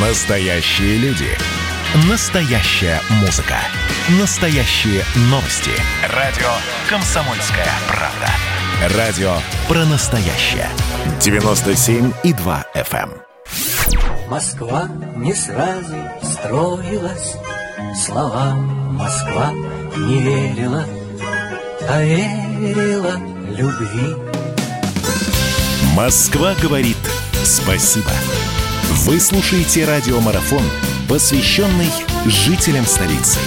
Настоящие люди. Настоящая музыка. Настоящие новости. Радио «Комсомольская правда». Радио про настоящее. 97,2 FM. эм. Москва не сразу строилась, Словам Москва не верила, А верила любви. Москва говорит спасибо. Вы слушаете радиомарафон, посвященный жителям столицы.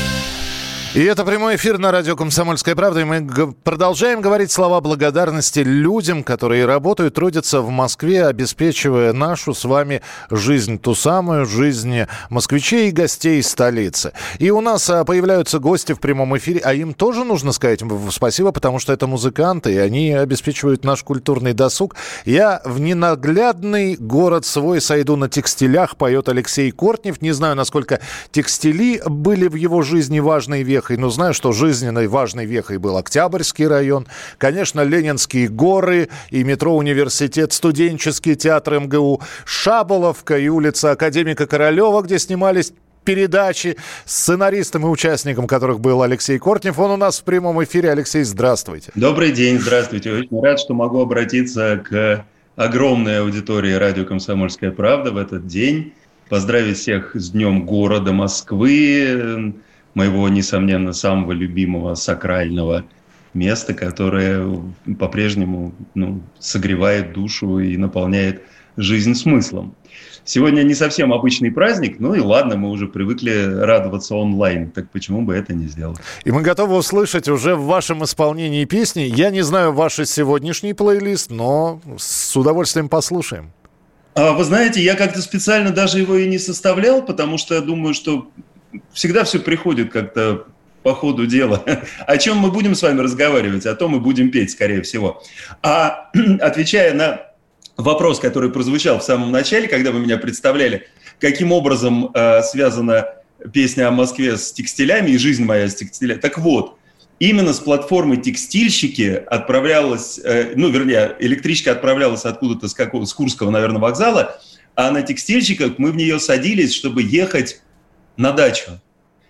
И это прямой эфир на радио «Комсомольская правда». И мы продолжаем говорить слова благодарности людям, которые работают, трудятся в Москве, обеспечивая нашу с вами жизнь, ту самую жизнь москвичей и гостей столицы. И у нас а, появляются гости в прямом эфире, а им тоже нужно сказать спасибо, потому что это музыканты, и они обеспечивают наш культурный досуг. Я в ненаглядный город свой сойду на текстилях, поет Алексей Кортнев. Не знаю, насколько текстили были в его жизни важной вехой, но знаю, что жизненной важной вехой был Октябрьский район, конечно, Ленинские горы и метро Университет, студенческий театр МГУ, Шаболовка и улица Академика Королева, где снимались передачи с сценаристом и участником которых был Алексей Кортнев. Он у нас в прямом эфире. Алексей, здравствуйте. Добрый день, здравствуйте. Очень рад, что могу обратиться к огромной аудитории радио «Комсомольская правда» в этот день. Поздравить всех с Днем города Москвы, моего, несомненно, самого любимого сакрального места, которое по-прежнему ну, согревает душу и наполняет жизнь смыслом. Сегодня не совсем обычный праздник, ну и ладно, мы уже привыкли радоваться онлайн, так почему бы это не сделать? И мы готовы услышать уже в вашем исполнении песни. Я не знаю ваш сегодняшний плейлист, но с удовольствием послушаем. А, Вы знаете, я как-то специально даже его и не составлял, потому что я думаю, что всегда все приходит как-то по ходу дела. О чем мы будем с вами разговаривать, о том мы будем петь, скорее всего. А отвечая на вопрос, который прозвучал в самом начале, когда вы меня представляли, каким образом э, связана песня о Москве с текстилями и жизнь моя с текстилями. Так вот, именно с платформы «Текстильщики» отправлялась, э, ну, вернее, электричка отправлялась откуда-то с, какого, с Курского, наверное, вокзала, а на «Текстильщиках» мы в нее садились, чтобы ехать на дачу.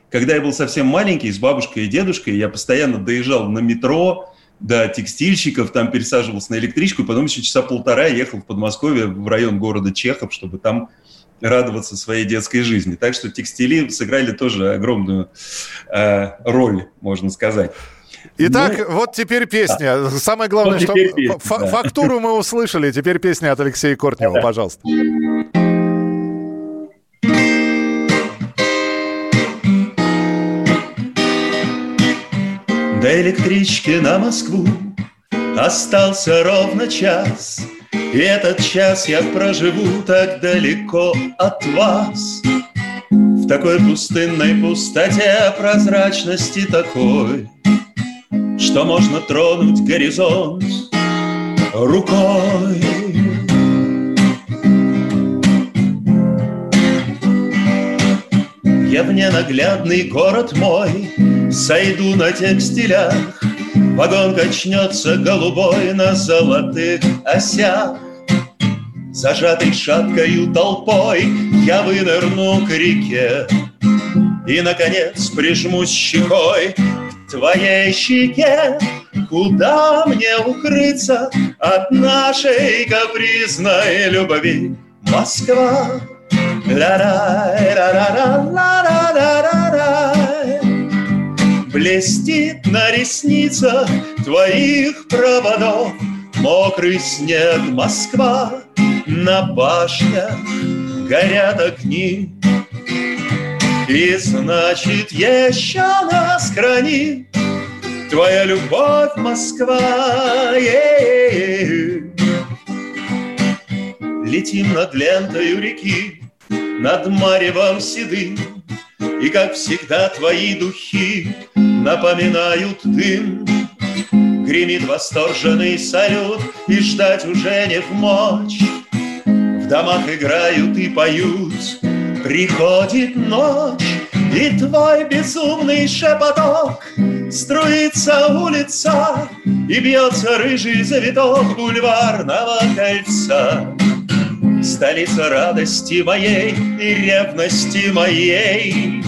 Когда я был совсем маленький, с бабушкой и дедушкой, я постоянно доезжал на метро, до текстильщиков, там пересаживался на электричку, и потом еще часа полтора ехал в Подмосковье в район города Чехов, чтобы там радоваться своей детской жизни. Так что текстили сыграли тоже огромную э, роль, можно сказать. Итак, ну, вот теперь песня. Самое главное, вот что песня, фа- да. фактуру мы услышали. Теперь песня от Алексея Кортнева, Да. пожалуйста. До электрички на Москву остался ровно час. И этот час я проживу так далеко от вас. В такой пустынной пустоте прозрачности такой, Что можно тронуть горизонт рукой. Я в ненаглядный город мой Сойду на текстилях Вагон качнется голубой на золотых осях. Зажатый шаткою толпой Я вынырну к реке И, наконец, прижмусь щекой К твоей щеке. Куда мне укрыться От нашей капризной любви? Москва! Ла-рай, ра-ра-ра, ла-ра-ра-ра-рай. Блестит на ресницах твоих проводов. Мокрый снег Москва На башнях горят огни. И значит еще нас хранит Твоя любовь, Москва. Е-е-е. Летим над лентою реки над маревом седым, И, как всегда, твои духи напоминают дым. Гремит восторженный салют, И ждать уже не в мочь. В домах играют и поют, Приходит ночь, И твой безумный шепоток Струится улица, И бьется рыжий завиток Бульварного кольца. Столица радости моей и ревности моей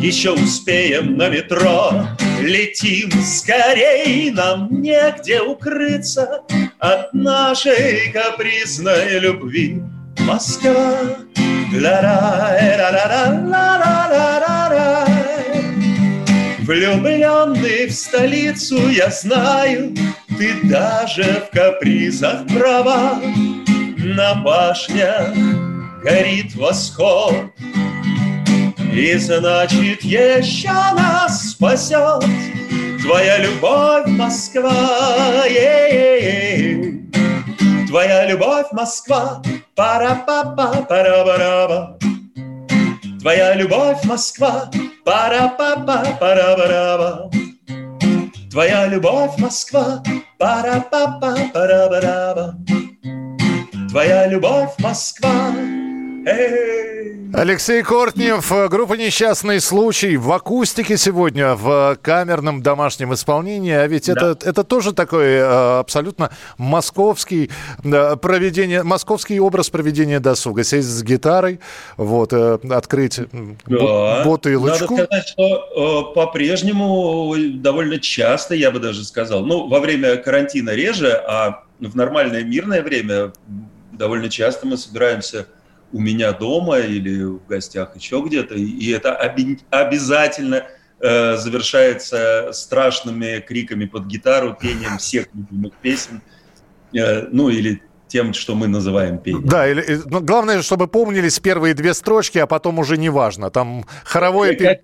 еще успеем на метро. Летим скорей, нам негде укрыться От нашей капризной любви. Москва ла ра ра ра ра ла ра ра ра ра Влюбленный в столицу, я знаю, Ты даже в капризах права. На башнях горит восход, и значит, еще нас спасет Твоя любовь, Москва, е -е -е Твоя любовь, Москва, пара па па пара бара ба Твоя любовь, Москва, пара па па пара бара ба Твоя любовь, Москва, пара па па пара бара ба Твоя любовь, Москва, Алексей Кортнев, э, группа «Несчастный случай» в акустике сегодня, в камерном домашнем исполнении. А ведь да. это, это тоже такой э, абсолютно московский э, проведение, московский образ проведения досуга. Сесть с гитарой, вот, открыть да. бутылочку. Надо сказать, что по-прежнему довольно часто, я бы даже сказал, ну, во время карантина реже, а в нормальное мирное время довольно часто мы собираемся у меня дома или в гостях еще где-то, и это оби- обязательно э, завершается страшными криками под гитару, пением всех любимых песен, э, ну или тем, что мы называем пением. Да, или, ну, главное, чтобы помнились первые две строчки, а потом уже не важно. Там хоровое... Как,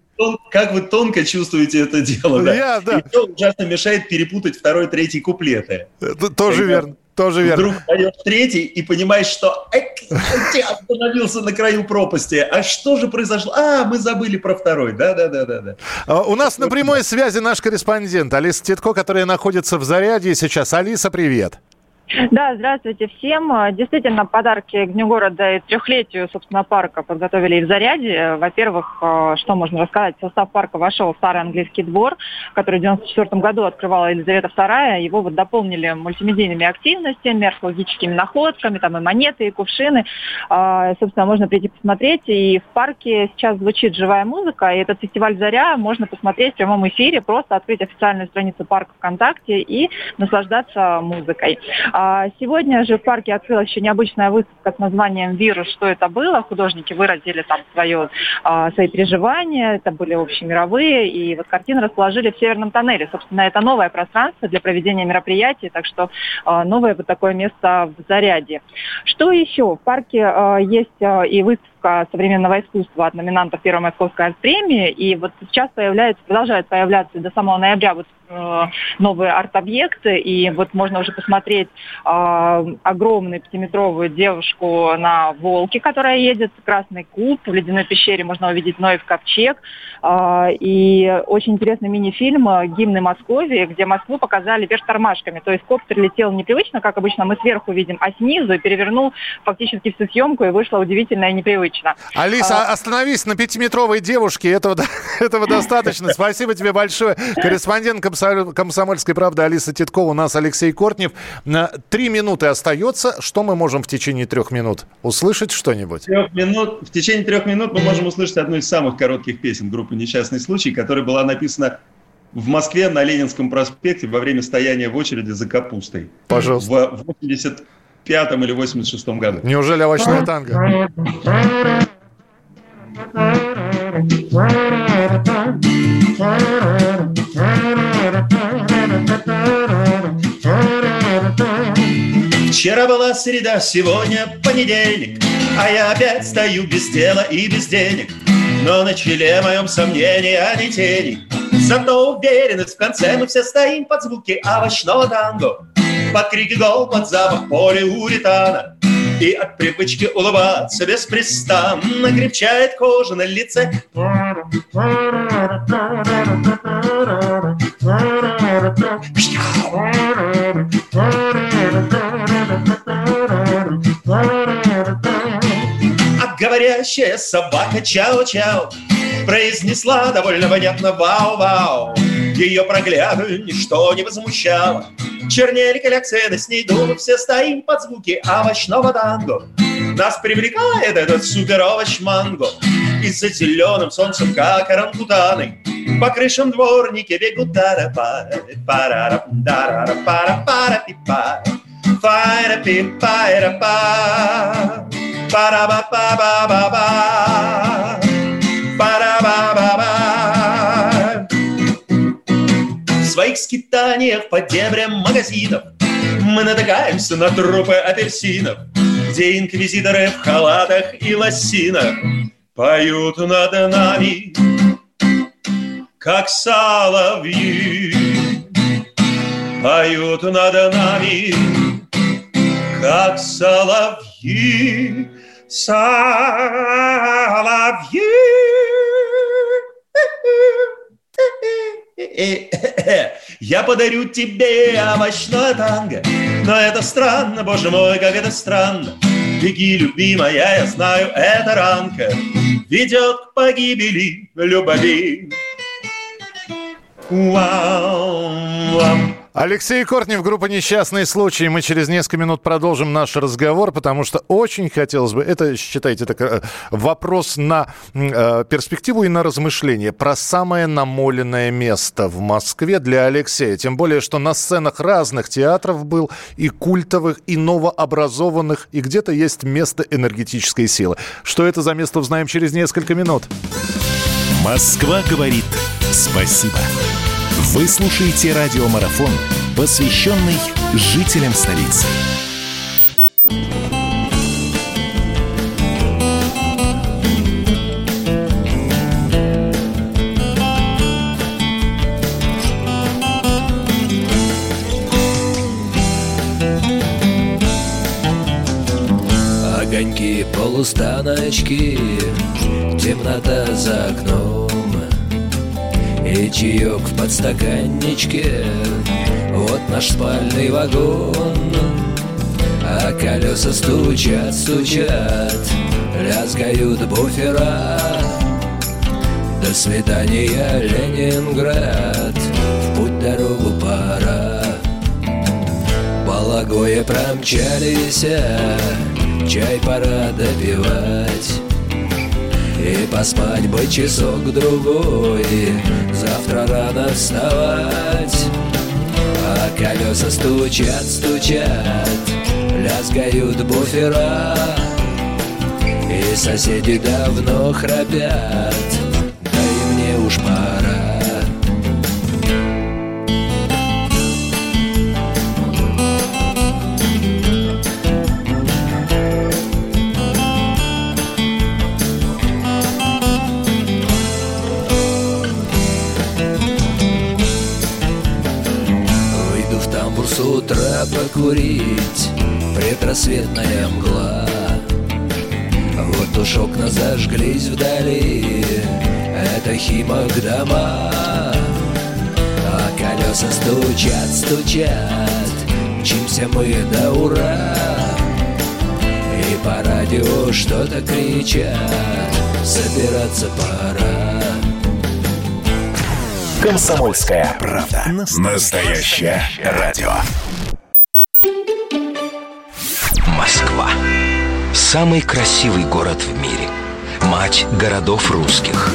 как вы тонко чувствуете это дело, да? Я, да. И что ужасно мешает перепутать второй, третий куплеты. Это тоже Когда верно. Тоже верно. Вдруг поешь третий и понимаешь, что ты остановился на краю пропасти. А что же произошло? А, мы забыли про второй. Да-да-да. да. У нас на прямой связи наш корреспондент Алиса Титко, которая находится в Заряде сейчас. Алиса, привет. Да, здравствуйте всем. Действительно, подарки к Дню города и трехлетию, собственно, парка подготовили и в Заряде. Во-первых, э, что можно рассказать? В состав парка вошел старый английский двор, который в 1994 году открывала Елизавета II. Его вот дополнили мультимедийными активностями, археологическими находками, там и монеты, и кувшины. Собственно, можно прийти посмотреть. И в парке сейчас звучит живая музыка, и этот фестиваль «Заря» можно посмотреть в прямом эфире, просто открыть официальную страницу парка ВКонтакте и наслаждаться музыкой. А сегодня же в парке открылась еще необычная выставка с названием «Вирус. Что это было?». Художники выразили там свое, а, свои переживания, это были общемировые, и вот картины расположили в Северном тоннеле. Собственно, это новое пространство для проведения мероприятий, так что а, новое вот такое место в Заряде. Что еще? В парке есть и выставка современного искусства от номинантов Первой Московской арт-премии, и вот сейчас появляется, продолжает появляться до самого ноября вот Э, новые арт-объекты, и вот можно уже посмотреть э, огромную пятиметровую девушку на волке, которая едет, красный куб, в ледяной пещере можно увидеть Ноев ковчег, э, и очень интересный мини-фильм «Гимны Москвы», где Москву показали вверх тормашками, то есть коптер летел непривычно, как обычно мы сверху видим, а снизу и перевернул фактически всю съемку, и вышло удивительно и. Алиса, а... остановись на пятиметровой девушке, этого, этого достаточно. Спасибо тебе большое. Корреспондент «Комсомольской правды» Алиса Титкова, у нас Алексей Кортнев. Три минуты остается. Что мы можем в течение трех минут? Услышать что-нибудь? Трех минут, в течение трех минут мы можем услышать одну из самых коротких песен группы «Несчастный случай», которая была написана в Москве на Ленинском проспекте во время стояния в очереди за капустой. Пожалуйста. В 85 или 86 году. Неужели овощное танго? Вчера была среда, сегодня понедельник, А я опять стою без дела и без денег. Но на челе моем сомнения, а не тени. Зато уверенность, в конце мы все стоим под звуки овощного танго. Под крики гол, под запах полиуретана. И от привычки улыбаться беспрестанно Крепчает кожа на лице А говорящая собака. Чау-чау Произнесла довольно понятно вау-вау Ее прогляды ничто не возмущало. Чернели коллекции, с ней думы все стоим под звуки овощного танго. Нас привлекает этот суперовощ манго. И за зеленым солнцем, как орангутаны По крышам дворники бегут. Дара пара пара дара пара пара пипа Файра пипайра па пара ба ба ба ба ба пара ба ба ба своих скитаниях по дебрям магазинов мы натыкаемся на трупы апельсинов, где инквизиторы в халатах и лосинах поют над нами, как соловьи. Поют над нами, как соловьи, соловьи. Я подарю тебе овощное танго, но это странно, боже мой, как это странно. Беги, любимая, я знаю, эта ранка ведет к погибели любви. Вау, вау. Алексей Кортнев, группа «Несчастный случай». Мы через несколько минут продолжим наш разговор, потому что очень хотелось бы... Это, считайте, так, э, вопрос на э, перспективу и на размышление про самое намоленное место в Москве для Алексея. Тем более, что на сценах разных театров был и культовых, и новообразованных, и где-то есть место энергетической силы. Что это за место, узнаем через несколько минут. Москва говорит спасибо. Вы слушаете радиомарафон, посвященный жителям столицы. Огоньки, полустаночки, темнота за окном и чаек в подстаканничке. Вот наш спальный вагон. А колеса стучат, стучат Лязгают буфера. До свидания, Ленинград В путь дорогу пора. Балагое промчались Чай пора допивать и поспать бы часок-другой. Завтра рано вставать. А колеса стучат, стучат. Лязгают буфера. И соседи давно храпят. Да и мне уж пора покурить Предрассветная мгла Вот уж окна зажглись вдали Это Химок дома А колеса стучат, стучат Мчимся мы до ура И по радио что-то кричат Собираться пора Комсомольская правда. Настоящее радио. Самый красивый город в мире. Мать городов русских.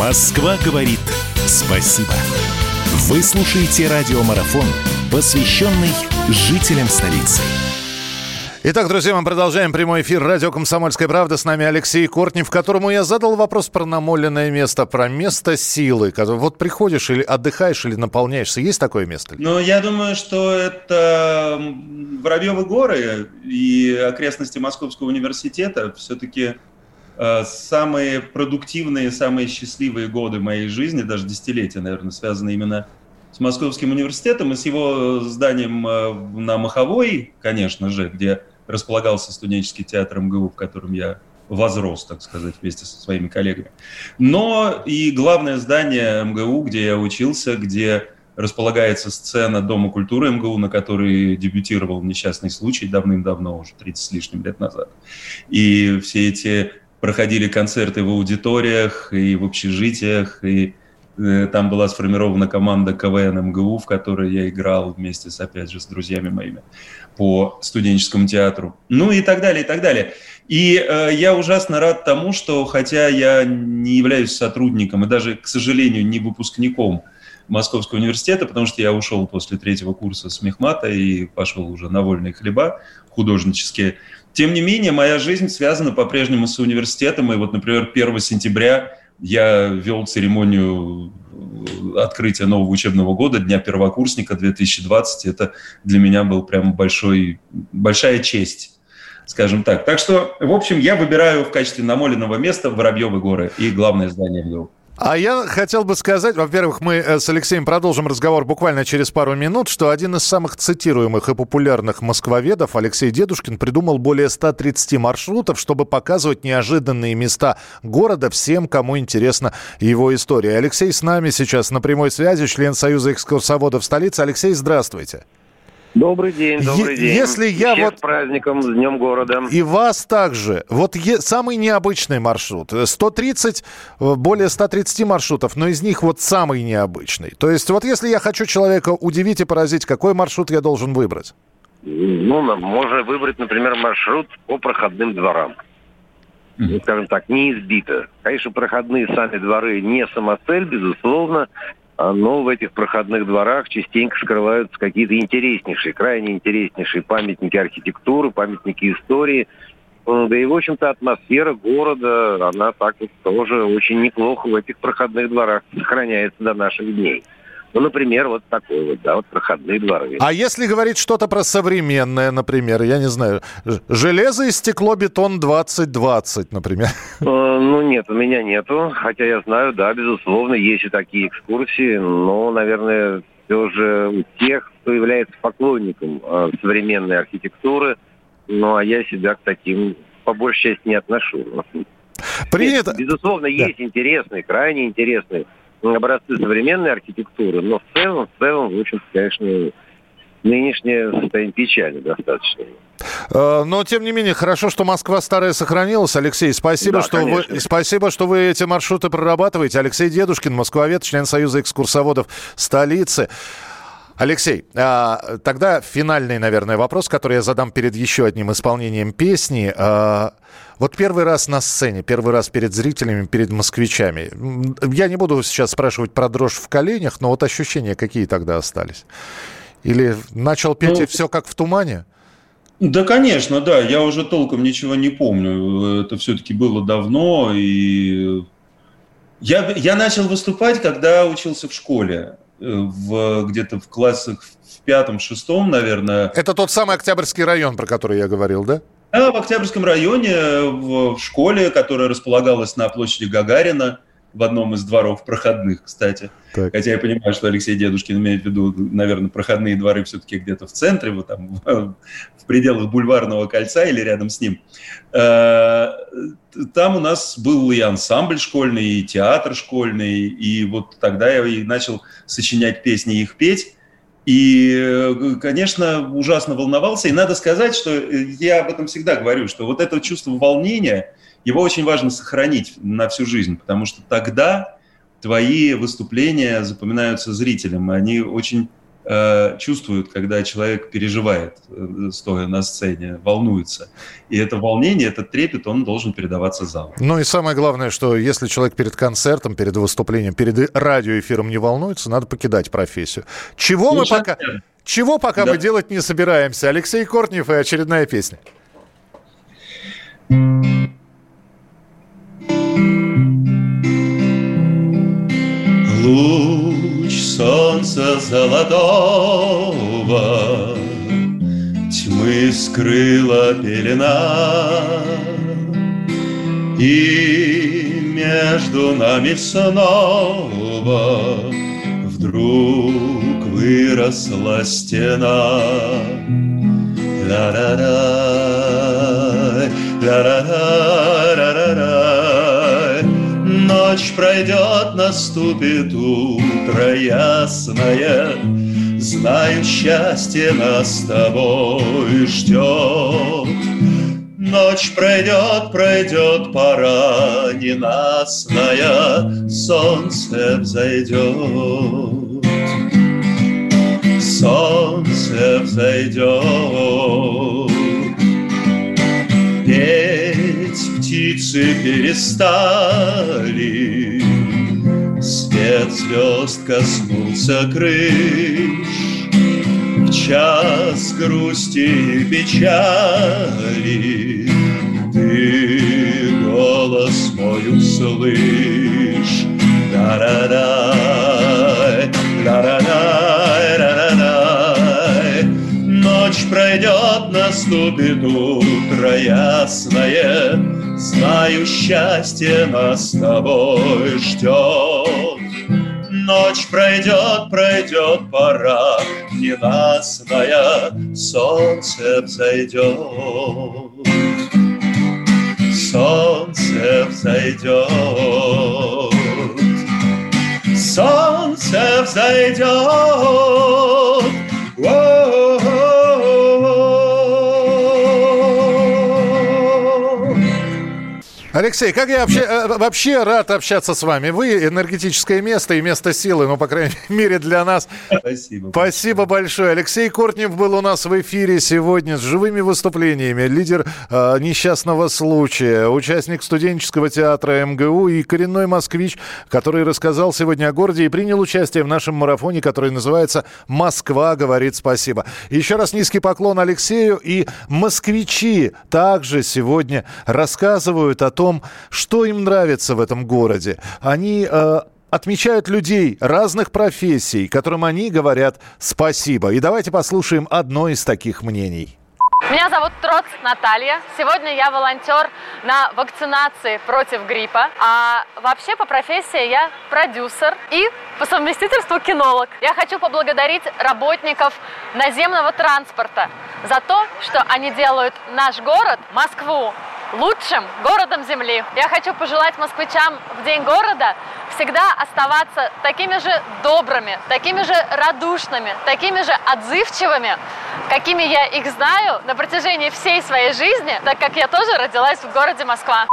Москва говорит спасибо. Вы слушаете радиомарафон, посвященный жителям столицы. Итак, друзья, мы продолжаем прямой эфир радио «Комсомольская правда». С нами Алексей Кортнев, которому я задал вопрос про намоленное место, про место силы. Вот приходишь или отдыхаешь, или наполняешься. Есть такое место? Ну, я думаю, что это Воробьевы горы и окрестности Московского университета. Все-таки э, самые продуктивные, самые счастливые годы моей жизни, даже десятилетия, наверное, связаны именно с Московским университетом и с его зданием э, на Маховой, конечно же, где располагался студенческий театр МГУ, в котором я возрос, так сказать, вместе со своими коллегами. Но и главное здание МГУ, где я учился, где располагается сцена Дома культуры МГУ, на которой дебютировал несчастный случай давным-давно, уже 30 с лишним лет назад. И все эти проходили концерты в аудиториях и в общежитиях, и Э, там была сформирована команда КВН МГУ, в которой я играл вместе с, опять же, с друзьями моими по студенческому театру. Ну и так далее, и так далее. И э, я ужасно рад тому, что хотя я не являюсь сотрудником и даже, к сожалению, не выпускником Московского университета, потому что я ушел после третьего курса с мехмата и пошел уже на вольные хлеба художнические. Тем не менее, моя жизнь связана по-прежнему с университетом. И вот, например, 1 сентября я вел церемонию э, открытия нового учебного года, Дня первокурсника 2020. Это для меня был прям большой, большая честь скажем так. Так что, в общем, я выбираю в качестве намоленного места Воробьевы горы и главное здание МГУ. А я хотел бы сказать, во-первых, мы э, с Алексеем продолжим разговор буквально через пару минут, что один из самых цитируемых и популярных москвоведов, Алексей Дедушкин, придумал более 130 маршрутов, чтобы показывать неожиданные места города всем, кому интересна его история. Алексей с нами сейчас на прямой связи, член Союза экскурсоводов столицы. Алексей, здравствуйте. Добрый день, добрый е- день. Если я Всех вот... с праздником, с Днем города. И вас также. Вот е- самый необычный маршрут. 130, э, более 130 маршрутов, но из них вот самый необычный. То есть вот если я хочу человека удивить и поразить, какой маршрут я должен выбрать? Ну, можно выбрать, например, маршрут по проходным дворам. Ну, скажем так, не избито. Конечно, проходные сами дворы не самоцель, безусловно, но в этих проходных дворах частенько скрываются какие-то интереснейшие, крайне интереснейшие памятники архитектуры, памятники истории. Э, Да и, в общем-то, атмосфера города, она так вот тоже очень неплохо в этих проходных дворах сохраняется до наших дней. Ну, например, вот такой вот, да, вот проходные дворы. А если говорить что-то про современное, например, я не знаю, железо и стекло, бетон 2020, например. Э, Ну, нет, у меня нету. Хотя я знаю, да, безусловно, есть и такие экскурсии. Но, наверное, все же у тех, кто является поклонником э, современной архитектуры, ну, а я себя к таким, по большей части, не отношу. Принято. Нет, безусловно, есть интересные, крайне интересные образцы современной архитектуры, но в целом, в целом, в общем конечно, нынешнее состояние печали достаточно. Э, Но, тем не менее, хорошо, что Москва старая сохранилась. Алексей, спасибо, Да, что вы, спасибо, что вы эти маршруты прорабатываете. Алексей Дедушкин, москвовед, член Союза экскурсоводов столицы. Алексей, а, тогда финальный, наверное, вопрос, который я задам перед еще одним исполнением песни. А, Вот первый раз на сцене, первый раз перед зрителями, перед москвичами. Я не буду сейчас спрашивать про дрожь в коленях, но вот ощущения какие тогда остались? Или начал петь Ну, и все как в тумане? Да, конечно, да. Я уже толком ничего не помню. Это все-таки было давно. И я, я начал выступать, когда учился в школе. Э, В, где-то в классах в пятом-шестом, наверное. Это тот самый Октябрьский район, про который я говорил, да? А в Октябрьском районе, в, в школе, которая располагалась на площади Гагарина, в одном из дворов проходных, кстати. Так. Хотя я понимаю, что Алексей Дедушкин имеет в виду, наверное, проходные дворы все-таки где-то в центре, вот там, в пределах бульварного кольца или рядом с ним. Э, Там у нас был и ансамбль школьный, и театр школьный, и вот тогда я и начал сочинять песни и их петь. И, э, конечно, ужасно волновался. И надо сказать, что э, я об этом всегда говорю, что вот это чувство волнения, его очень важно сохранить на всю жизнь, потому что тогда твои выступления запоминаются зрителям. и Они очень э, чувствуют, когда человек переживает, э, стоя на сцене, волнуется. И это волнение, этот трепет, он должен передаваться залу. Ну и самое главное, что если человек перед концертом, перед выступлением, перед радиоэфиром не волнуется, надо покидать профессию. Чего мы Совершенно пока... верно. Чего пока Да. мы делать не собираемся? Алексей Кортнев и очередная песня. Луч солнца золотого Тьмы скрыла пелена. И между нами снова Вдруг выросла стена. Ла-ла-ла, ла-ла-ла-ла-ла-ла. Ночь пройдет, наступит утро ясное, Знаю, счастье нас с тобой ждет. Ночь пройдет, пройдет пора ненастная, Солнце взойдет. Солнце взойдет. Птицы перестали, Свет звезд коснулся крыш, в час грусти и печали Ты голос мой услышь. Да-да-дай, да-да-дай, да-да-дай Ночь пройдет, наступит утро ясное Знаю, счастье нас с тобой ждет Ночь пройдет, пройдет пора ненастная, Солнце взойдет. Солнце взойдет. Солнце взойдет. Алексей, как я вообще, э, вообще рад общаться с вами. Вы энергетическое место и место силы, ну, по крайней мере, для нас. Спасибо. Спасибо большое. Алексей Кортнев был у нас в эфире сегодня с живыми выступлениями. Лидер э, несчастного случая, участник студенческого театра МГУ и коренной москвич, который рассказал сегодня о городе и принял участие в нашем марафоне, который называется «Москва говорит спасибо». Еще раз низкий поклон Алексею. И москвичи также сегодня рассказывают о том, что им нравится в этом городе. Они э, отмечают людей разных профессий, которым они говорят спасибо. И давайте послушаем одно из таких мнений. Меня зовут Троц Наталья. Сегодня я волонтер на вакцинации против гриппа. А вообще по профессии я продюсер и по совместительству кинолог. Я хочу поблагодарить работников наземного транспорта за то, что они делают наш город, Москву, лучшим городом Земли. Я хочу пожелать москвичам в День города всегда оставаться такими же добрыми, такими же радушными, такими же отзывчивыми, какими я их знаю на протяжении всей своей жизни, так как я тоже родилась в городе Москва.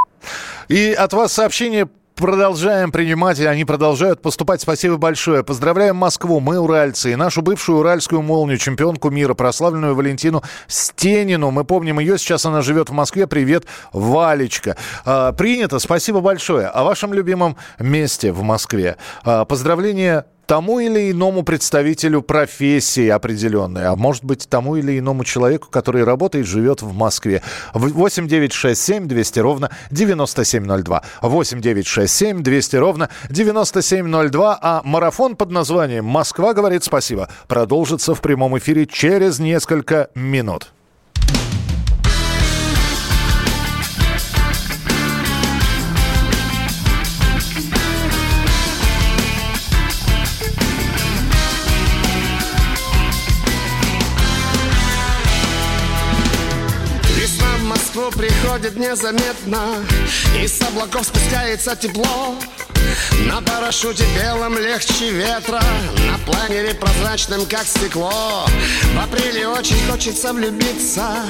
И от вас сообщение продолжаем принимать, и они продолжают поступать. Спасибо большое. Поздравляем Москву, мы уральцы, и нашу бывшую уральскую молнию, чемпионку мира, прославленную Валентину Стенину. Мы помним ее, сейчас она живет в Москве. Привет, Валечка. А, принято, спасибо большое. О вашем любимом месте в Москве. А, поздравления тому или иному представителю профессии определенной, а может быть тому или иному человеку, который работает, живет в Москве. 8 9 6 7 200 ровно 9702. 8 9 6 7 200 ровно 9702. А марафон под названием «Москва говорит спасибо» продолжится в прямом эфире через несколько минут. Приходит незаметно Из облаков спускается тепло. На парашюте белом легче ветра На планере прозрачным, как стекло. В апреле очень хочется влюбиться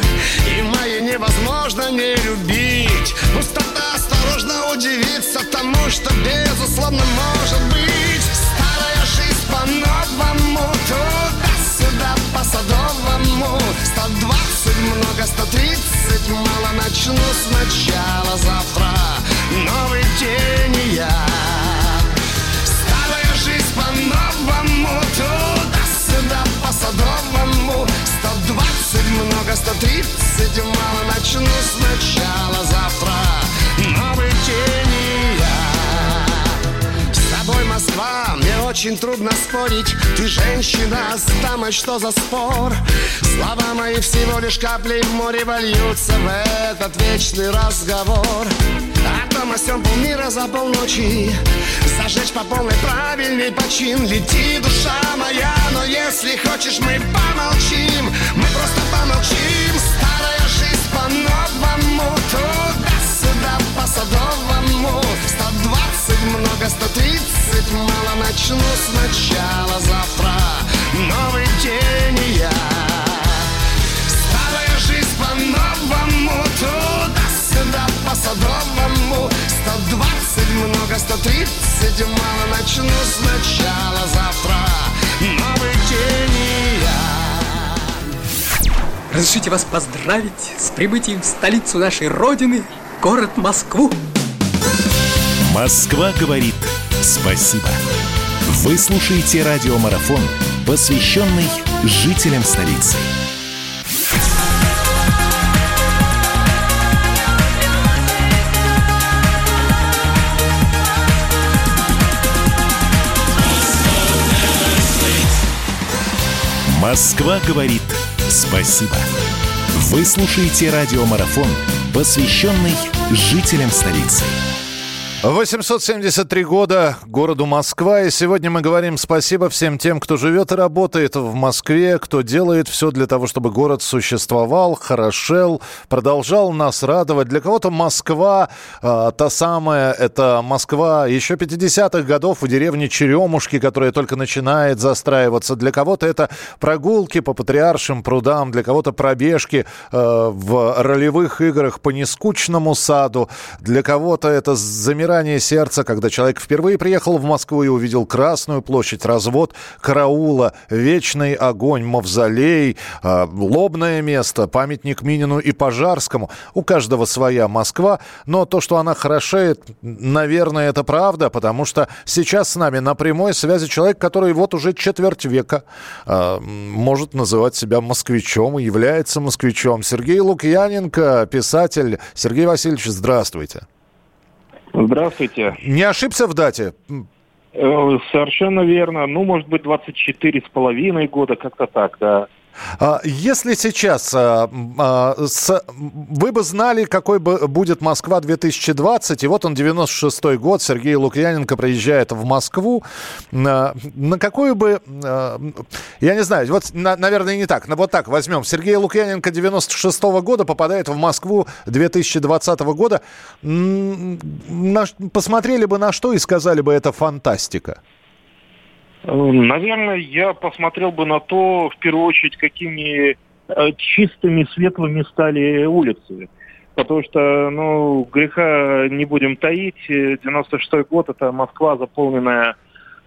И в невозможно не любить. Пустота осторожно удивится Тому, что безусловно может быть 130 мало Начну сначала завтра Новый день и я. Старая жизнь по-новому Туда-сюда по-садовому 120 много, 130 мало. Начну сначала завтра Новый день и я. С тобой Москва очень трудно спорить. Ты женщина с дамой, что за спор? Слова мои всего лишь капли в море Вольются в этот вечный разговор. О том о сём полмира за полночи. Зажечь по полной правильный почин. Лети, душа моя, но если хочешь мы помолчим. Мы просто помолчим. Старая жизнь по-новому. Туда-сюда по-садовому 120 много, 130 мало Начну сначала завтра. Новый день и я. Старая жизнь по-новому тут по Садовому. 120 много, 130 мало Начну сначала завтра. Новый день и я. Разрешите вас поздравить с прибытием в столицу нашей Родины, город Москву. Москва говорит спасибо. Вы слушаете радиомарафон, посвященный жителям столицы. Москва говорит спасибо. Вы слушаете радиомарафон, посвященный жителям столицы. 873 года городу Москва, и сегодня мы говорим спасибо всем тем, кто живет и работает в Москве, кто делает все для того, чтобы город существовал, хорошел, продолжал нас радовать. Для кого-то Москва, э, та самая, это Москва еще 50-х годов в деревне Черемушки, которая только начинает застраиваться. Для кого-то это прогулки по Патриаршим прудам, для кого-то пробежки э, в ролевых играх по нескучному саду, для кого-то это замирание сердца, когда человек впервые приехал в Москву и увидел Красную площадь, развод караула, вечный огонь, мавзолей, э, лобное место, памятник Минину и Пожарскому. У каждого своя Москва, но то, что она хорошеет, наверное, это правда, потому что сейчас с нами на прямой связи человек, который вот уже четверть века э, может называть себя москвичом и является москвичом. Сергей Лукьяненко, писатель. Сергей Васильевич, здравствуйте. Здравствуйте. Не ошибся в дате? Э, Совершенно верно. Ну, может быть, 24 с половиной года, как-то так, да. А, Если сейчас а, а, с- вы бы знали, какой бы будет Москва 2020, и вот он 96-й год, Сергей Лукьяненко приезжает в Москву, на, на какую бы, я не знаю, вот, на- наверное, не так, но вот так возьмем. Сергей Лукьяненко 96-го года попадает в Москву 2020 года. На посмотрели бы на что и сказали бы, это фантастика. Э, Наверное, я посмотрел бы на то, в первую очередь, какими э, чистыми, светлыми стали улицы. Потому что, ну, греха не будем таить. э, 96-й год – это Москва, заполненная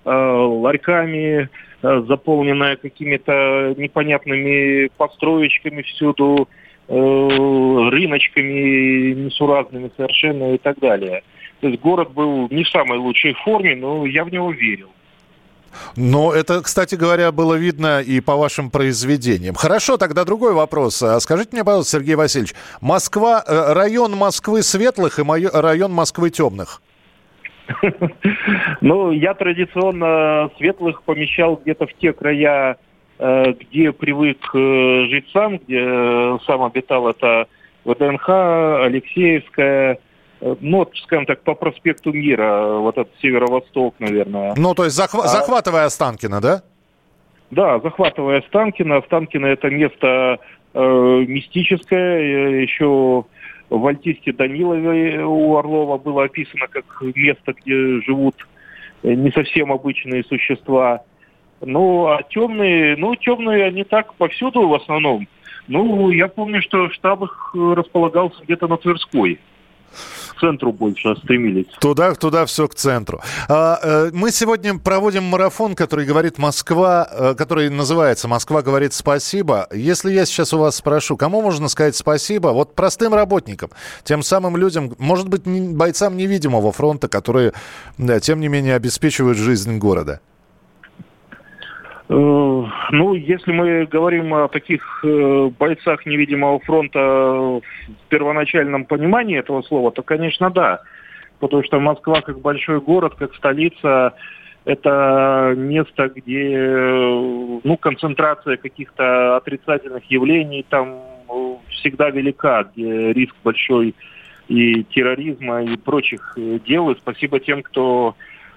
э, ларьками, э, заполненная какими-то непонятными построечками всюду, э, рыночками несуразными совершенно и так далее. То есть город был не в самой лучшей форме, но я в него верил. Но это, кстати говоря, было видно и по вашим произведениям. Хорошо, тогда другой вопрос. А Скажите мне, пожалуйста, Сергей Васильевич, Москва, э, район Москвы светлых и район Москвы темных? Ну, я традиционно светлых помещал где-то в те края, э, где привык э, жить сам, где сам обитал, это ВДНХ, Алексеевская, э, ну, скажем так, по проспекту Мира, э, вот этот северо-восток, наверное. Ну, то есть захва- А- захватывая Останкино, да? Да, захватывая Останкино. Останкино это место э, мистическое. Э, Еще в альтисте Данилове у Орлова было описано как место, где живут не совсем обычные существа. Ну, а темные, ну, темные они так повсюду в основном. Ну, я помню, что штаб их располагался где-то на Тверской. К центру больше стремились. Туда, туда все к центру. А, э, мы сегодня проводим марафон, который говорит Москва, э, который называется «Москва говорит спасибо». Если я сейчас у вас спрошу, кому можно сказать спасибо? Вот простым работникам, тем самым людям, может быть, бойцам невидимого фронта, которые, да, тем не менее, обеспечивают жизнь города. Э, Ну, если мы говорим о таких э, бойцах невидимого фронта в первоначальном понимании этого слова, то, конечно, да. Потому что Москва как большой город, как столица, это место, где э, ну, концентрация каких-то отрицательных явлений там всегда велика, где риск большой и терроризма, и прочих дел. И спасибо тем, кто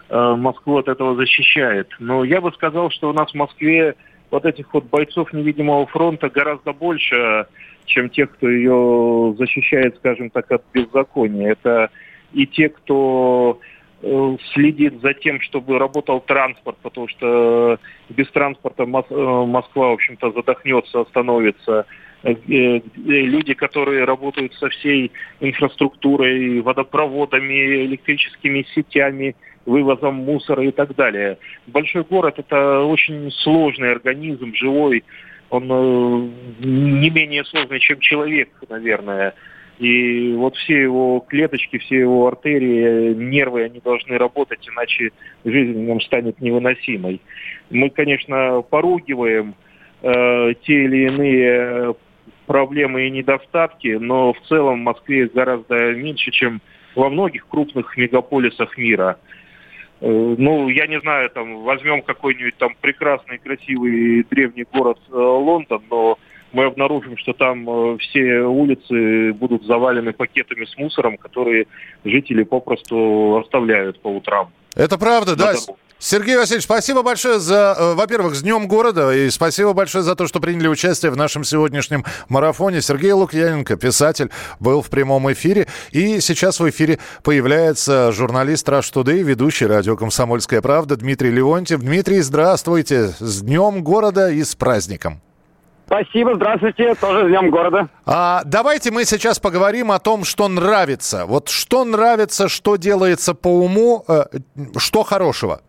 Москву от этого защищает. Но я бы сказал, что у нас в Москве вот этих вот бойцов невидимого фронта гораздо больше, чем тех, кто ее защищает, скажем так, от беззакония. Это и те, кто э, следит за тем, чтобы работал транспорт, потому что без транспорта э, Москва, в общем-то, задохнется, остановится. э, э, люди, которые работают со всей инфраструктурой, водопроводами, электрическими сетями, вывозом мусора и так далее. Большой город – это очень сложный организм, живой, он э, не менее сложный, чем человек, наверное. И вот все его клеточки, все его артерии, нервы, они должны работать, иначе жизнь нам станет невыносимой. Мы, конечно, поругиваем э, те или иные проблемы и недостатки, но в целом в Москве гораздо меньше, чем во многих крупных мегаполисах мира. Э, ну, я не знаю, там, возьмем какой-нибудь там прекрасный, красивый древний город э, Лондон, но мы обнаружим, что там э, все улицы будут завалены пакетами с мусором, которые жители попросту оставляют по утрам. Это правда, да. Сергей Васильевич, спасибо большое за, э, во-первых, с Днем города, и спасибо большое за то, что приняли участие в нашем сегодняшнем марафоне. Сергей Лукьяненко, писатель, был в прямом эфире, и сейчас в эфире появляется журналист Rush Today, ведущий радио «Комсомольская правда» Дмитрий Леонтьев. Дмитрий, здравствуйте, с Днем города и с праздником. Спасибо, здравствуйте, тоже с Днем города. А, давайте мы сейчас поговорим о том, что нравится. Вот что нравится, что делается по уму, э, что хорошего?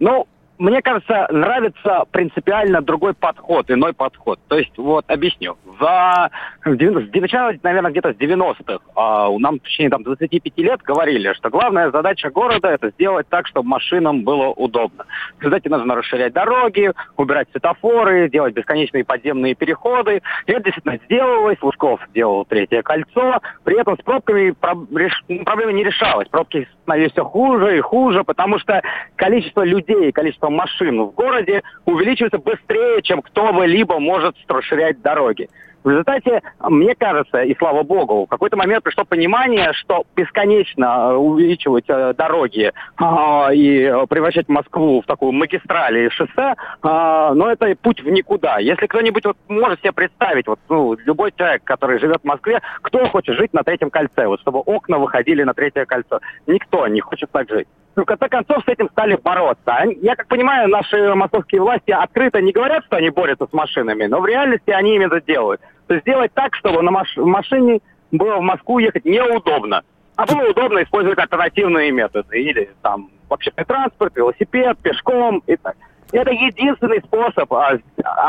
Ну, мне кажется, нравится принципиально другой подход, иной подход. То есть, вот, объясню. За, начало, наверное, где-то с 90-х, а, нам в течение там, 25 лет говорили, что главная задача города – это сделать так, чтобы машинам было удобно. Кстати, нужно расширять дороги, убирать светофоры, делать бесконечные подземные переходы. И это действительно сделалось. Лужков делал третье кольцо. При этом с пробками проблема не решалась. Пробки становились все хуже и хуже, потому что количество людей, количество количество машин в городе увеличивается быстрее, чем кто-либо может расширять дороги. В результате, мне кажется, и слава богу, в какой-то момент пришло понимание, что бесконечно э, увеличивать э, дороги э, и превращать Москву в такую магистраль и шоссе, э, но это путь в никуда. Если кто-нибудь вот может себе представить, вот ну, любой человек, который живет в Москве, кто хочет жить на третьем кольце, вот чтобы окна выходили на третье кольцо? Никто не хочет так жить. Ну, в конце концов, с этим стали бороться. Я как понимаю, наши московские власти открыто не говорят, что они борются с машинами, но в реальности они именно делают. То есть сделать так, чтобы на маш- машине было в Москву ехать неудобно. А было удобно использовать альтернативные методы. Или там общественный транспорт, велосипед, пешком и так. Это единственный способ а,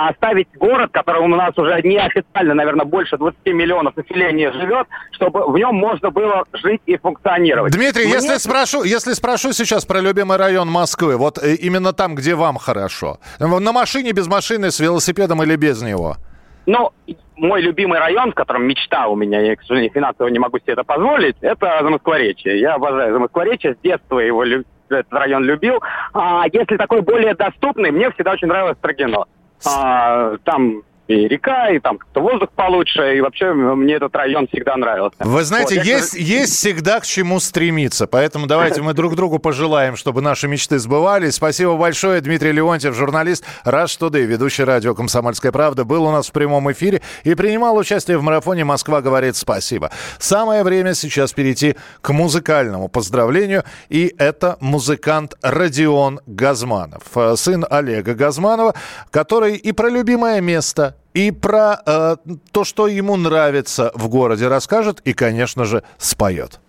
оставить город, который у нас уже неофициально, наверное, больше 20 миллионов населения живет, чтобы в нем можно было жить и функционировать. Дмитрий, Мне... если, спрошу, если спрошу сейчас про любимый район Москвы, вот э, именно там, где вам хорошо, на машине, без машины, с велосипедом или без него? Ну, мой любимый район, в котором мечта у меня, я, к сожалению, финансово не могу себе это позволить, это Замоскворечье. Я обожаю Замоскворечье, с детства его люб... этот район любил. А если такой более доступный, мне всегда очень нравилось Строгино. А, там и река, и там как-то воздух получше, и вообще мне этот район всегда нравился. Вы знаете, вот, есть, я... есть всегда к чему стремиться, поэтому давайте мы друг другу пожелаем, чтобы наши мечты сбывались. Спасибо большое, Дмитрий Леонтьев, журналист Раш Туды, ведущий радио «Комсомольская правда», был у нас в прямом эфире и принимал участие в марафоне «Москва говорит спасибо». Самое время сейчас перейти к музыкальному поздравлению, и это музыкант Родион Газманов, сын Олега Газманова, который и про любимое место и про э, то, что ему нравится в городе, расскажет и, конечно же, споет.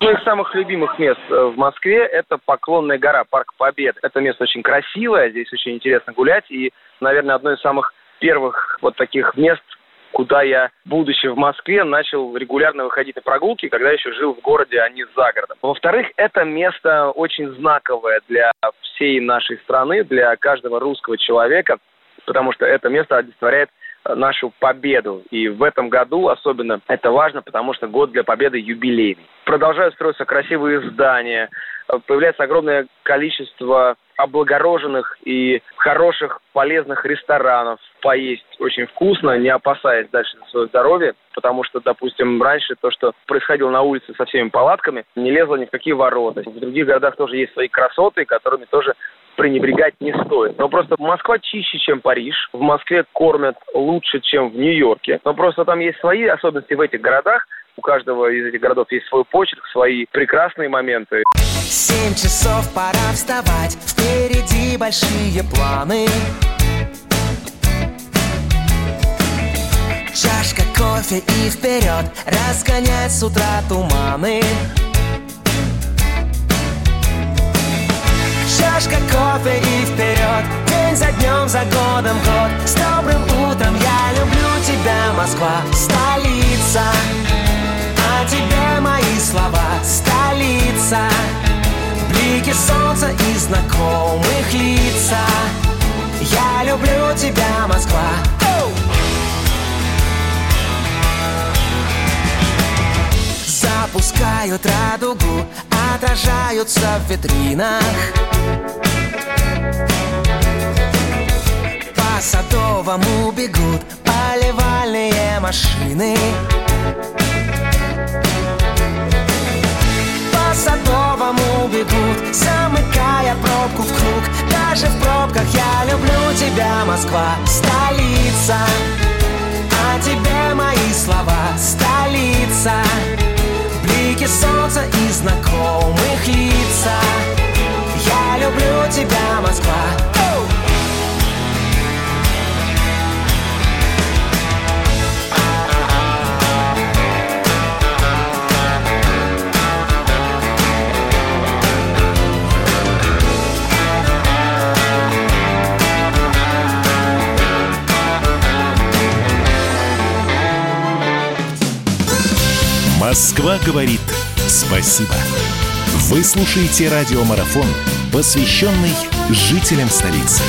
Одно из самых любимых мест э, в Москве – это Поклонная гора, Парк Победы. Это место очень красивое, здесь очень интересно гулять. И, наверное, одно из самых первых вот таких мест, куда я, будучи в Москве, начал регулярно выходить на прогулки, когда еще жил в городе, а не за городом. Во-вторых, это место очень знаковое для всей нашей страны, для каждого русского человека, потому что это место олицетворяет нашу победу. И в этом году особенно это важно, потому что год для победы юбилейный. Продолжают строиться красивые здания, появляется огромное количество облагороженных и хороших, полезных ресторанов. Поесть очень вкусно, не опасаясь дальше за свое здоровье, потому что, допустим, раньше то, что происходило на улице со всеми палатками, не лезло ни в какие ворота. В других городах тоже есть свои красоты, которыми тоже пренебрегать не стоит. Но просто Москва чище, чем Париж. В Москве кормят лучше, чем в Нью-Йорке. Но просто там есть свои особенности в этих городах. У каждого из этих городов есть свой почерк, свои прекрасные моменты. Семь часов пора вставать, впереди большие планы. Чашка кофе и вперед Разгонять с утра туманы Чашка кофе и вперед. День за днем, за годом год. С добрым утром я люблю тебя, Москва Столица. О тебе мои слова Столица. Блики солнца и знакомых лица. Я люблю тебя, Москва. Оу! Запускают радугу, отражаются в витринах. По Садовому бегут поливальные машины. По Садовому бегут, замыкая пробку в круг. Даже в пробках я люблю тебя, Москва, столица. О тебе мои слова, столица Блики солнца и знакомых лица. Я люблю тебя, Москва Москва говорит спасибо. Вы слушаете радиомарафон, посвященный жителям столицы.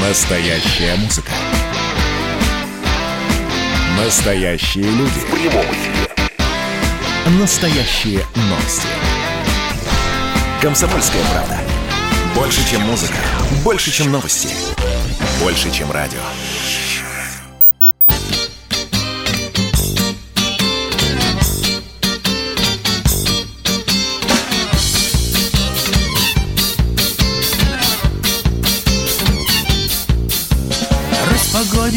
Настоящая музыка. Настоящие люди. В прямом эфире. Настоящие новости. Комсомольская правда. Больше, чем музыка. Больше, чем новости. Больше, чем радио.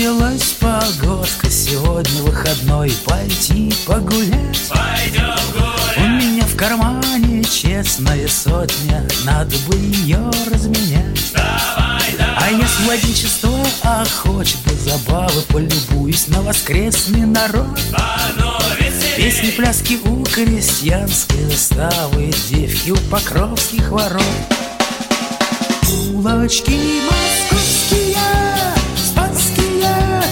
Распогодилась погодка. Сегодня выходной Пойти погулять. Пойдем гулять У меня в кармане честная сотня Надо бы ее разменять. Давай, давай А если в один частой охочет до забавы Полюбуюсь на воскресный народ. Песни, пляски у крестьянской заставы Девки у покровских ворот. Улочки московские Спасские,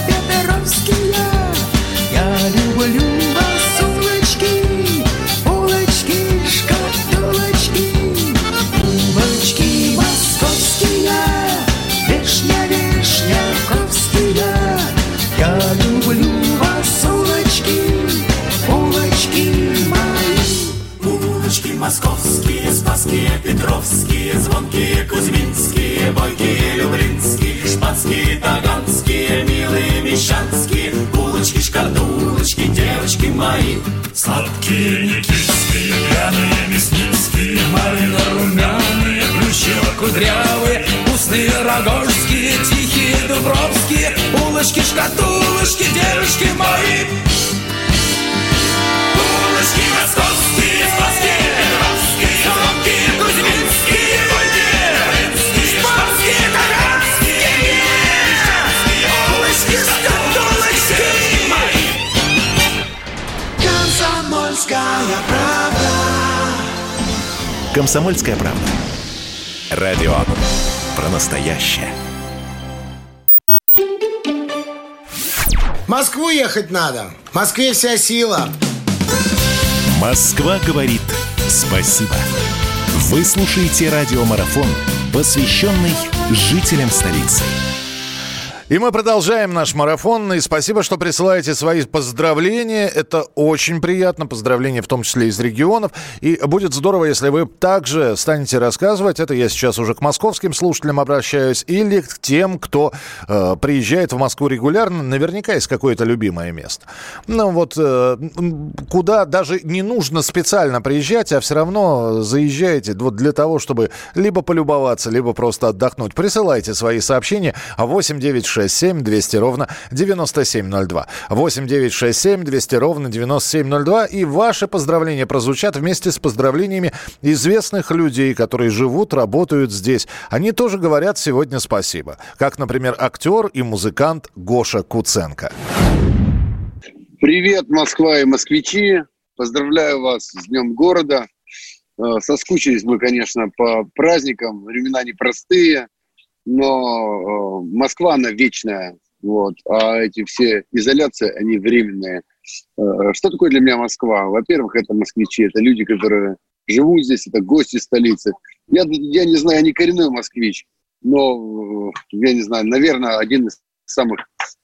шкатулочки, девочки мои Улочки московские, спасские, петровские Звонкие, кузьминские, бойкие, люблинские Шпанские, таганские, милые, мещанские Улочки, шкатулочки мои Комсомольская правда Комсомольская правда. Радио про настоящее. Москву ехать надо. В Москве вся сила. Москва говорит спасибо. Вы слушаете радиомарафон, посвященный жителям столицы. И мы продолжаем наш марафон. И спасибо, что присылаете свои поздравления. Это очень приятно. Поздравления в том числе из регионов. И будет здорово, если вы также станете рассказывать. Это я сейчас уже к московским слушателям обращаюсь. Или к тем, кто э, приезжает в Москву регулярно. Наверняка есть какое-то любимое место. Ну вот, э, куда даже не нужно специально приезжать, а все равно заезжаете вот для того, чтобы либо полюбоваться, либо просто отдохнуть. Присылайте свои сообщения. 8 9 6 967 200 ровно 9702. 8 967 200 ровно 9702. И ваши поздравления прозвучат вместе с поздравлениями известных людей, которые живут, работают здесь. Они тоже говорят сегодня спасибо. Как, например, актер и музыкант Гоша Куценко. Привет, Москва и москвичи. Поздравляю вас с Днем города. Э, Соскучились мы, конечно, по праздникам. Времена непростые, но э, Москва, она вечная. Вот. А эти все изоляции, они временные. Э, Что такое для меня Москва? Во-первых, это москвичи, это люди, которые живут здесь, это гости столицы. Я, я не знаю, я не коренной москвич, но, э, я не знаю, наверное, один из самых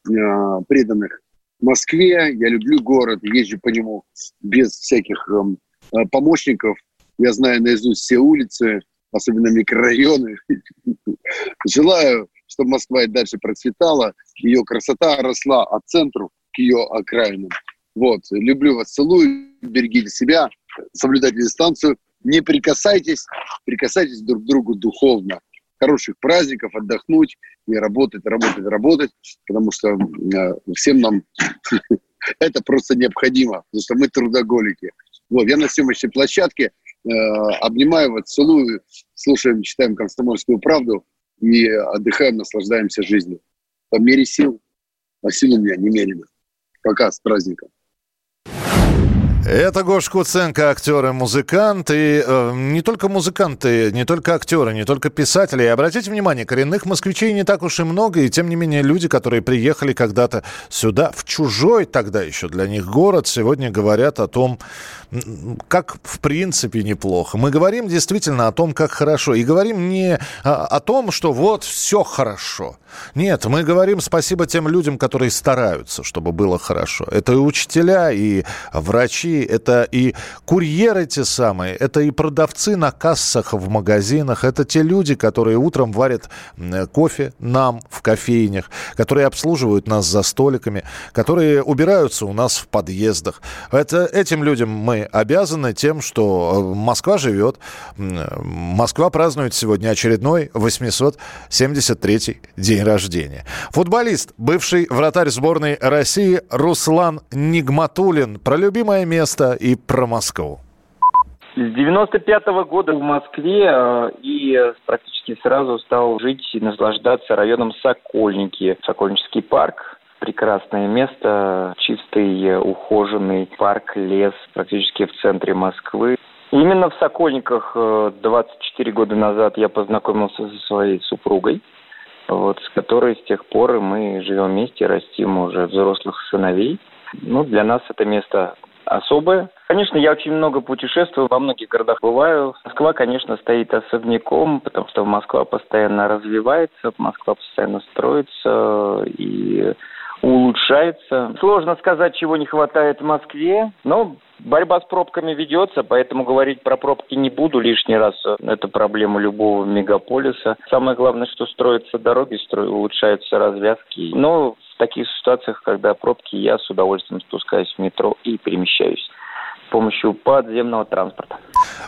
э, преданных Москве. Я люблю город, езжу по нему без всяких эм, э, помощников. Я знаю наизусть все улицы, особенно микрорайоны. Желаю, чтобы Москва и дальше процветала, ее красота росла от центру к ее окраинам. Вот. Люблю вас, целую, берегите себя, соблюдайте дистанцию, не прикасайтесь, прикасайтесь друг к другу духовно. Хороших праздников, отдохнуть и работать, работать, работать, потому что э, всем нам это просто необходимо, потому что мы трудоголики. Вот, я на съемочной площадке обнимаю вас, целую, слушаем, читаем «Комсомольскую правду» и отдыхаем, наслаждаемся жизнью. По мере сил, а сил у меня немерено. Пока, с праздником. Это Гош Куценко, актер и музыкант. И э, не только музыканты, не только актеры, не только писатели. И обратите внимание, коренных москвичей не так уж и много. И тем не менее люди, которые приехали когда-то сюда, в чужой тогда еще для них город, сегодня говорят о том, как в принципе неплохо. Мы говорим действительно о том, как хорошо. И говорим не о, о том, что вот все хорошо. Нет, мы говорим спасибо тем людям, которые стараются, чтобы было хорошо. Это и учителя, и врачи, это и курьеры те самые, это и продавцы на кассах в магазинах, это те люди, которые утром варят кофе нам в кофейнях, которые обслуживают нас за столиками, которые убираются у нас в подъездах. Это, этим людям мы обязаны тем, что э, Москва живет. Москва празднует сегодня очередной 873 день рождения. Футболист, бывший вратарь сборной России Руслан Нигматулин. Про любимое место и про Москву. С 95 года в Москве э, и э, практически сразу стал жить и наслаждаться районом Сокольники. Сокольнический парк. Прекрасное место, чистый, э, ухоженный парк, лес практически в центре Москвы. Именно в Сокольниках э, 24 года назад я познакомился со своей супругой, вот, с которой с тех пор мы живем вместе, растим уже взрослых сыновей. Ну, для нас это место особое. Конечно, я очень много путешествую, во многих городах бываю. Москва, конечно, стоит особняком, потому что Москва постоянно развивается, Москва постоянно строится и улучшается. Сложно сказать, чего не хватает в Москве, но борьба с пробками ведется, поэтому говорить про пробки не буду лишний раз. Это проблема любого мегаполиса. Самое главное, что строятся дороги, стро... улучшаются развязки. Но в таких ситуациях, когда пробки, я с удовольствием спускаюсь в метро и перемещаюсь с помощью подземного транспорта.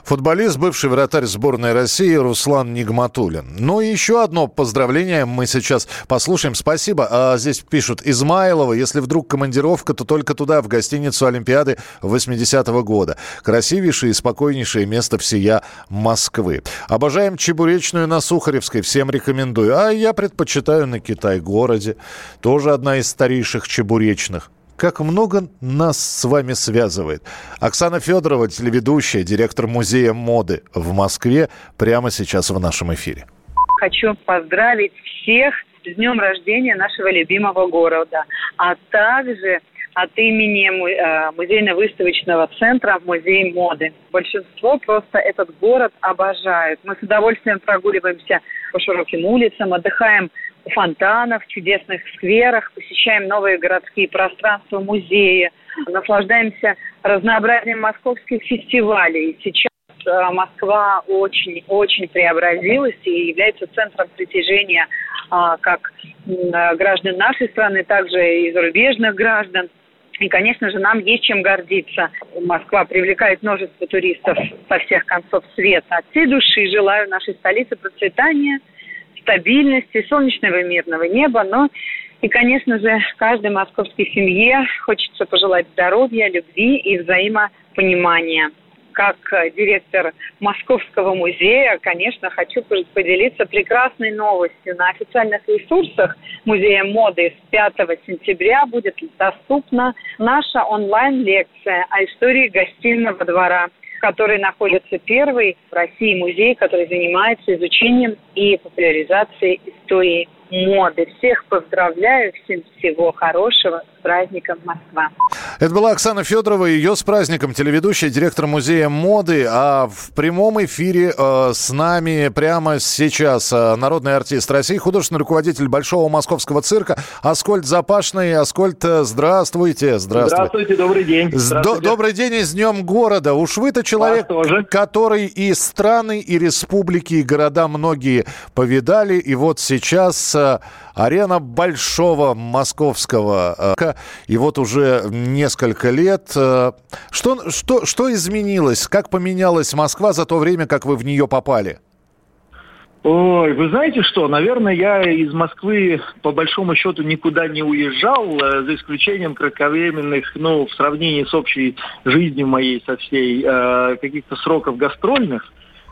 Футболист, бывший вратарь сборной России Руслан Нигматулин. Ну и еще одно поздравление мы сейчас послушаем. Спасибо. А, здесь пишут Измайлова. Если вдруг командировка, то только туда, в гостиницу Олимпиады 80-го года. Красивейшее и спокойнейшее место всея Москвы. Обожаем чебуречную на Сухаревской. Всем рекомендую. А я предпочитаю на Китай-городе. Тоже одна из старейших чебуречных. Как много нас с вами связывает. Оксана Федорова, телеведущая, директор музея моды в Москве, прямо сейчас в нашем эфире. Хочу поздравить всех с днем рождения нашего любимого города, а также от имени э, музейно-выставочного центра Музей моды. Большинство просто этот город обожают. Мы с удовольствием прогуливаемся по широким улицам, отдыхаем фонтанов, чудесных скверах, посещаем новые городские пространства, музеи, наслаждаемся разнообразием московских фестивалей. Сейчас э, Москва очень-очень преобразилась и является центром притяжения а, как э, граждан нашей страны, также и зарубежных граждан. И, конечно же, нам есть чем гордиться. Москва привлекает множество туристов со всех концов света. От всей души желаю нашей столице процветания, стабильности, солнечного и мирного неба, но и, конечно же, каждой московской семье хочется пожелать здоровья, любви и взаимопонимания. Как э, директор Московского музея, конечно, хочу поделиться прекрасной новостью. На официальных ресурсах Музея моды с 5 сентября будет доступна наша онлайн-лекция о истории гостиного двора в которой находится первый в России музей, который занимается изучением и популяризацией истории моды. Всех поздравляю, всем всего хорошего, с праздником Москва. Это была Оксана Федорова, ее с праздником, телеведущая, директор музея моды. А в прямом эфире э, с нами прямо сейчас э, народный артист России, художественный руководитель Большого Московского цирка Аскольд Запашный. Аскольд, э, здравствуйте. Здравствуйте. Здравствуйте, добрый день. Здравствуйте. Добрый день и с Днем города. Уж вы-то человек, который и страны, и республики, и города многие повидали. И вот сейчас э, арена Большого Московского. э, И вот уже несколько лет. э, Что, что, что изменилось? Как поменялась Москва за то время, как вы в нее попали? Ой, вы знаете что? Наверное, я из Москвы по большому счету никуда не уезжал, э, за исключением кратковременных, ну, в сравнении с общей жизнью моей со всей, э, каких-то сроков гастрольных.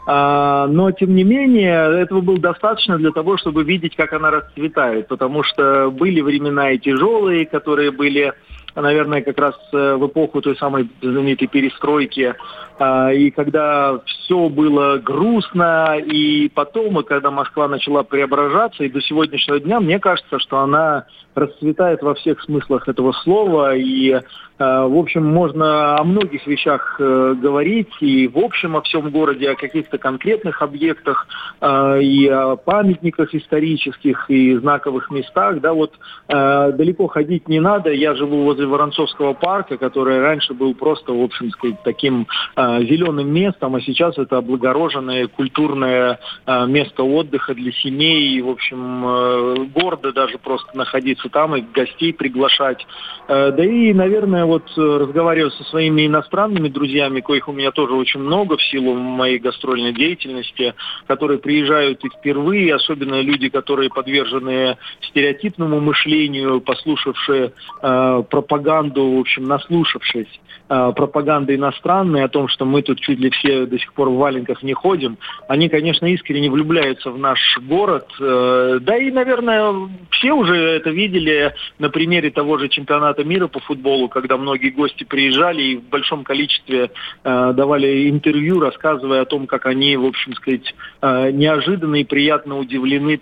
А, но, тем не менее, этого было достаточно для того, чтобы видеть, как она расцветает, потому что были времена и тяжелые, которые были наверное, как раз э, в эпоху той самой знаменитой перестройки, и когда все было грустно, и потом, и когда Москва начала преображаться, и до сегодняшнего дня, мне кажется, что она расцветает во всех смыслах этого слова, и, э, в общем, можно о многих вещах э, говорить, и в общем о всем городе, о каких-то конкретных объектах, э, и о памятниках исторических, и знаковых местах, да, вот э, далеко ходить не надо, я живу возле Воронцовского парка, который раньше был просто, в общем сказать, таким э, зеленым местом, а сейчас это облагороженное культурное э, место отдыха для семей, и, в общем, э, гордо даже просто находиться там и гостей приглашать. Э, да и, наверное, вот э, разговаривая со своими иностранными друзьями, коих у меня тоже очень много в силу моей гастрольной деятельности, которые приезжают и впервые, особенно люди, которые подвержены стереотипному мышлению, послушавшие пропаганду, в общем, наслушавшись пропаганды иностранной о том, что мы тут чуть ли все до сих пор в валенках не ходим, они, конечно, искренне влюбляются в наш город. Э, да и, наверное, все уже это видели на примере того же чемпионата мира по футболу, когда многие гости приезжали и в большом количестве э, давали интервью, рассказывая о том, как они, в общем сказать, э, неожиданно и приятно удивлены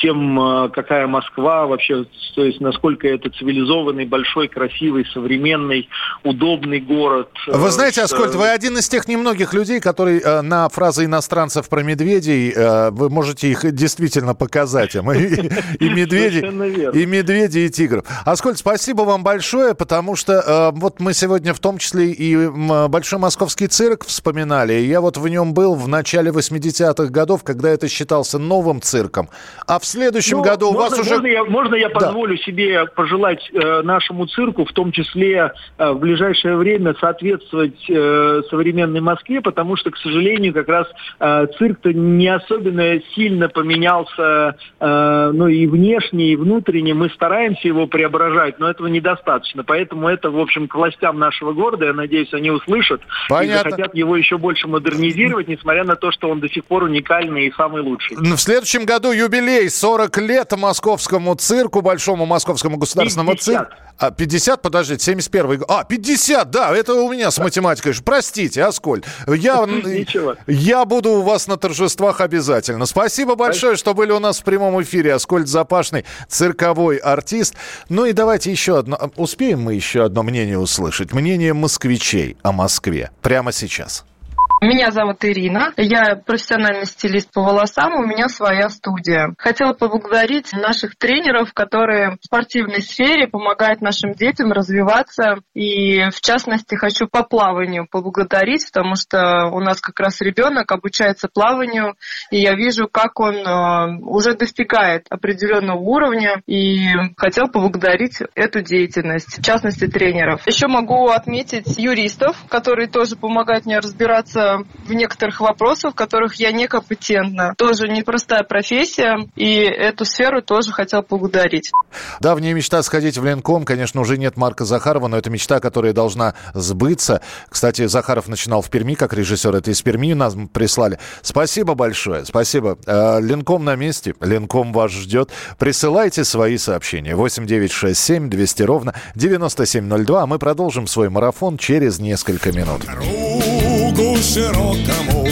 тем, э, какая Москва вообще, то есть насколько это цивилизованный, большой, красивый, современный, удобный город. Вы знаете, Э, Аскольд, вы один из тех немногих людей, которые э, на фразы иностранцев про медведей, э, вы можете их действительно показать им. И, и верно. и медведи, и тигров. Аскольд, спасибо вам большое, потому что вот мы сегодня в том числе и Большой Московский цирк вспоминали. Я вот в нем был в начале 80-х годов, когда это считался новым цирком. А в следующем Ну, году у можно, вас уже... Можно я, можно я Да. позволю себе пожелать э, нашему цирку, в том числе э, в ближайшее время, соответствовать э, современной Москве, потому что, к сожалению, как раз э, цирк-то не особенно сильно поменялся, э, ну и внешне, и внутренне. Мы стараемся его преображать, но этого недостаточно. Поэтому это, в общем, к властям нашего города, я надеюсь, они услышат Понятно. и захотят его еще больше модернизировать, несмотря на то, что он до сих пор уникальный и самый лучший. В следующем году юбилей 40 лет московскому цирку, Большому московскому государственному 50. цирку. А, 50, подождите, 71 год. А, 50, да, это у меня с математикой. Простите, Асколь. Я, Ничего. я буду у вас на торжествах обязательно. Спасибо большое, что были у нас в прямом эфире. Аскольд Запашный, цирковой артист. Ну и давайте еще одно. Успеем мы еще одно мнение услышать? Мнение москвичей о Москве. Прямо сейчас. Меня зовут Ирина, я профессиональный стилист по волосам, у меня своя студия. Хотела поблагодарить наших тренеров, которые в спортивной сфере помогают нашим детям развиваться. И в частности хочу по плаванию поблагодарить, потому что у нас как раз ребенок обучается плаванию, и я вижу, как он э, уже достигает определенного уровня, и хотел поблагодарить эту деятельность, в частности тренеров. Еще могу отметить юристов, которые тоже помогают мне разбираться разбираться в некоторых вопросах, в которых я некомпетентна. Тоже непростая профессия, и эту сферу тоже хотел поблагодарить. Давняя мечта сходить в Ленком, конечно, уже нет Марка Захарова, но это мечта, которая должна сбыться. Кстати, Захаров начинал в Перми как режиссер, это из Перми нас прислали. Спасибо большое, спасибо. Э, Ленком на месте, Ленком вас ждет. Присылайте свои сообщения. 8967 200 ровно 9702. А мы продолжим свой марафон через несколько минут. Кругу широкому,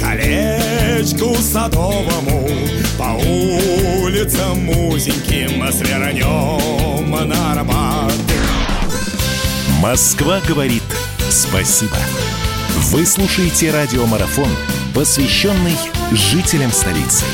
колечку садовому, по улицам узеньким свернем на Арбат. Москва говорит спасибо. Вы слушаете радиомарафон, посвященный жителям столицы.